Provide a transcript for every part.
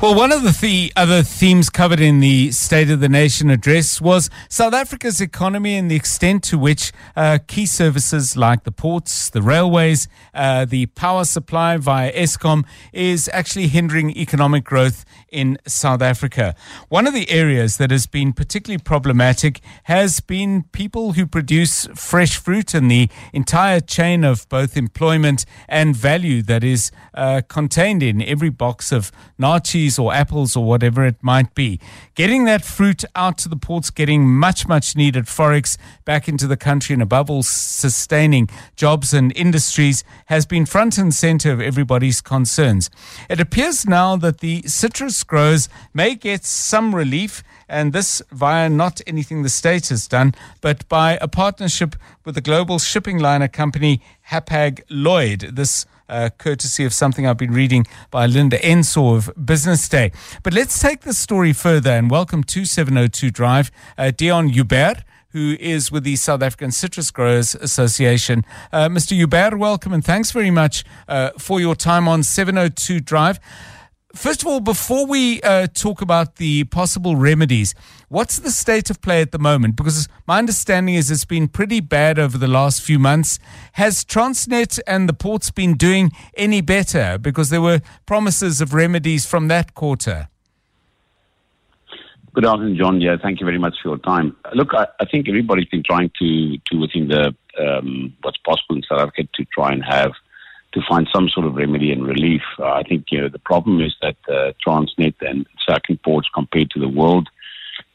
Well, one of the, the other themes covered in the State of the Nation address was South Africa's economy and the extent to which uh, key services like the ports, the railways, uh, the power supply via Eskom is actually hindering economic growth in South Africa. One of the areas that has been particularly problematic has been people who produce fresh fruit and the entire chain of both employment and value that is uh, contained in every box of naartjies or apples or whatever it might be. Getting that fruit out to the ports, getting much, much needed forex back into the country, and above all, sustaining jobs and industries has been front and center of everybody's concerns. It appears now that the citrus growers may get some relief and this via not anything the state has done, but by a partnership with the global shipping liner company Hapag Lloyd. This uh, courtesy of something I've been reading by Linda Ensor of Business Day. But let's take the story further and welcome to 702 Drive, uh, Deon Joubert who is with the South African Citrus Growers Association. Uh, Mr. Joubert, welcome and thanks very much uh, for your time on 702 Drive. First of all, before we uh, talk about the possible remedies, what's the state of play at the moment? Because my understanding is it's been pretty bad over the last few months. Has Transnet and the ports been doing any better? Because there were promises of remedies from that quarter. Good afternoon, John. Yeah, thank you very much for your time. Look, I, I think everybody's been trying to, to within the um, what's possible in South Africa, to try and have to find some sort of remedy and relief. Uh, I think you know the problem is that uh, Transnet and second ports compared to the world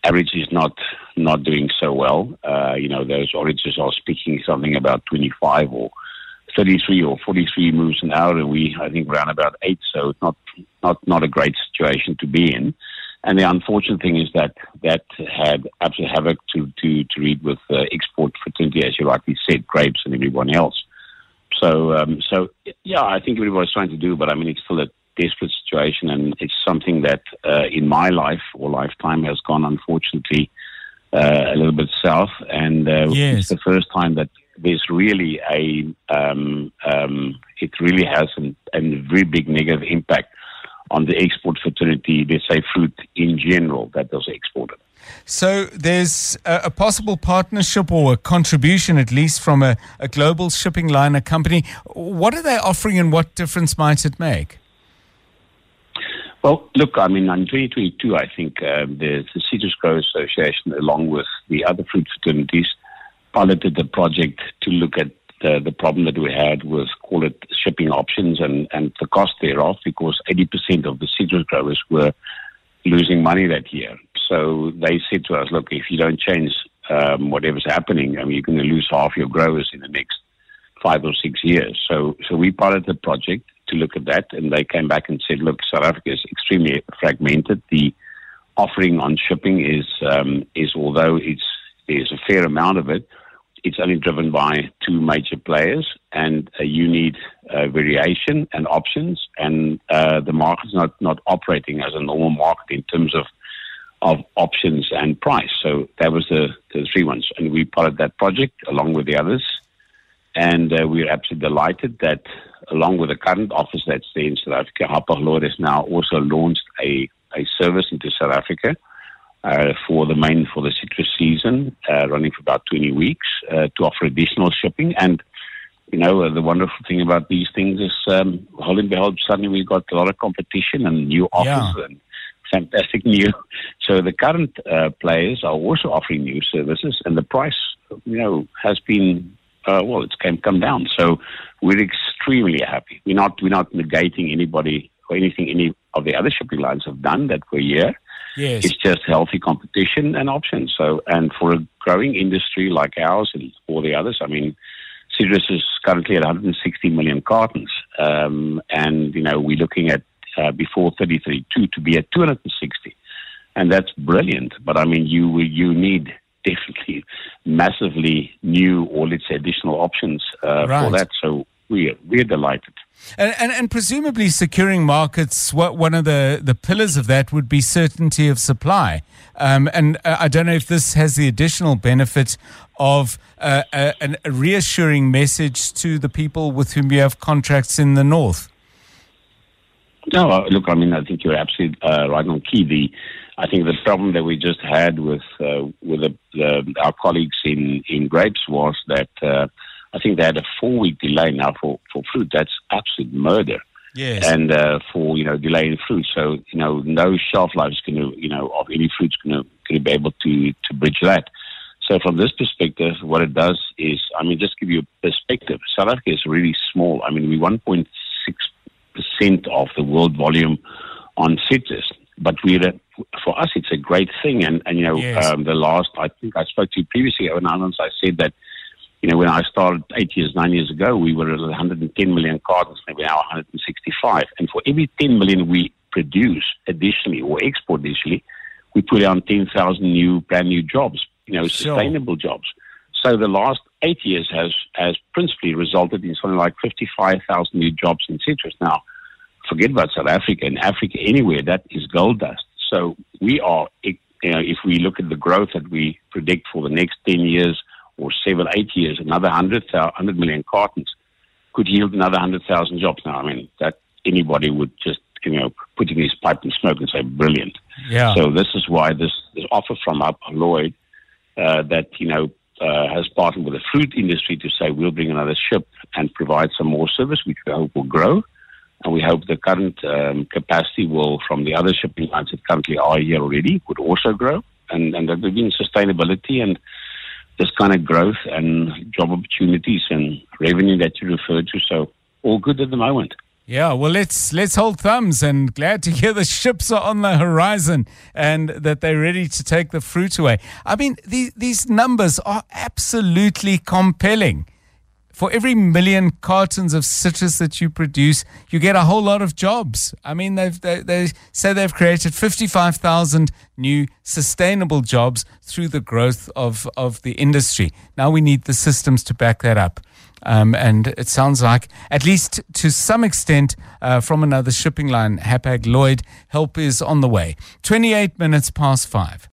average is not not doing so well. Uh, you know those origins are speaking something about 25 or 33 or 43 moves an hour, and we I think around about eight. So it's not not not a great situation to be in. And the unfortunate thing is that that had absolute havoc to to to read with uh, export fraternity, as you rightly said, grapes and everyone else. So, um, so yeah, I think everybody's trying to do, but I mean, it's still a desperate situation, and it's something that uh, in my life or lifetime has gone unfortunately uh, a little bit south, and uh, yes. it's the first time that there's really a um, um, it really has an, a very big negative impact on the export fraternity, they say fruit in general that was exported. So there's a, a, possible partnership or a contribution, at least from a, a, global shipping liner company. What are they offering and what difference might it make? Well, look, I mean, in 2022, I think um, the, the Citrus Growers Association, along with the other fruit fraternities, piloted the project to look at the, the problem that we had was call it, shipping options and, and the cost thereof, because 80% of the citrus growers were losing money that year. So they said to us, look, if you don't change um, whatever's happening, I mean, you're going to lose half your growers in the next five or six years. So, so we piloted the project to look at that, and they came back and said, look, South Africa is extremely fragmented. The offering on shipping is um, is although it's there's a fair amount of it, it's only driven by two major players, and uh, you need uh, variation and options. And uh, the market's not not operating as a normal market in terms of of options and price. So that was the, the three ones, and we piloted that project along with the others. And uh, we're absolutely delighted that, along with the current office that's there in South Africa, has now also launched a, a service into South Africa uh, for the main for the citrus season, uh, running for about 20 weeks uh, to offer additional shipping. And you know, uh, the wonderful thing about these things is, um, whole and behold, suddenly we've got a lot of competition and new offers yeah. and fantastic new. So the current uh, players are also offering new services, and the price, you know, has been uh, well, it's come come down. So we're extremely happy. We're not we're not negating anybody or anything any of the other shipping lines have done that we're here. Yes. It's just healthy competition and options. So, and for a growing industry like ours and all the others, I mean, citrus is currently at 160 million cartons, um, and you know we're looking at uh, before 33.2 to be at 260, and that's brilliant. But I mean, you you need definitely massively new or let's say additional options uh, right. for that. So we're we're delighted. And, and, and presumably securing markets, what, one of the, the pillars of that would be certainty of supply. Um, and uh, I don't know if this has the additional benefit of uh, a, a, reassuring message to the people with whom you have contracts in the north. No, uh, look, I mean, I think you're absolutely uh, right on key. The, I think the problem that we just had with uh, with the, the, our colleagues in, in grapes was that uh, I think they had a four week delay now for, for fruit. That's absolute murder. Yes. And uh, for you know delay in fruit, so you know no shelf life is going to you know of any fruit's going to going to be able to to bridge that. So from this perspective, what it does is, I mean, just give you a perspective. South Africa is really small. I mean, we're 1.6 percent of the world volume on citrus, but we're for us it's a great thing. And and you know, Yes. um, the last I think I spoke to you previously, Owen Islands, I said that you know, when I started eight years, nine years ago, we were at 110 million cartons, and we're now 165. And for every 10 million we produce additionally or export additionally, we put on 10,000 new, brand new jobs, you know, Sure. sustainable jobs. So the last eight years has, has principally resulted in something like 55,000 new jobs in citrus. Now, forget about South Africa. In Africa, anywhere, that is gold dust. So we are, you know, if we look at the growth that we predict for the next 10 years or seven, eight years, another 100, 100 million cartons could yield another 100,000 jobs. Now, I mean, that anybody would just, you know, put in his pipe and smoke and say, brilliant. Yeah. So this is why this, this offer from Hapag Lloyd uh, that, you know, uh, has partnered with the fruit industry to say we'll bring another ship and provide some more service, which we hope will grow. And we hope the current um, capacity will, from the other shipping lines that currently are here already, would also grow. And, and that be in sustainability and this kind of growth and job opportunities and revenue that you referred to. So all good at the moment. Yeah, well, let's let's hold thumbs and glad to hear the ships are on the horizon and that they're ready to take the fruit away. I mean, these these numbers are absolutely compelling. For every million cartons of citrus that you produce, you get a whole lot of jobs. I mean, they've, they, they say they've created 55,000 new sustainable jobs through the growth of, of the industry. Now we need the systems to back that up. Um, and it sounds like, at least to some extent, uh, from another shipping line, Hapag Lloyd, help is on the way. 28 minutes past five.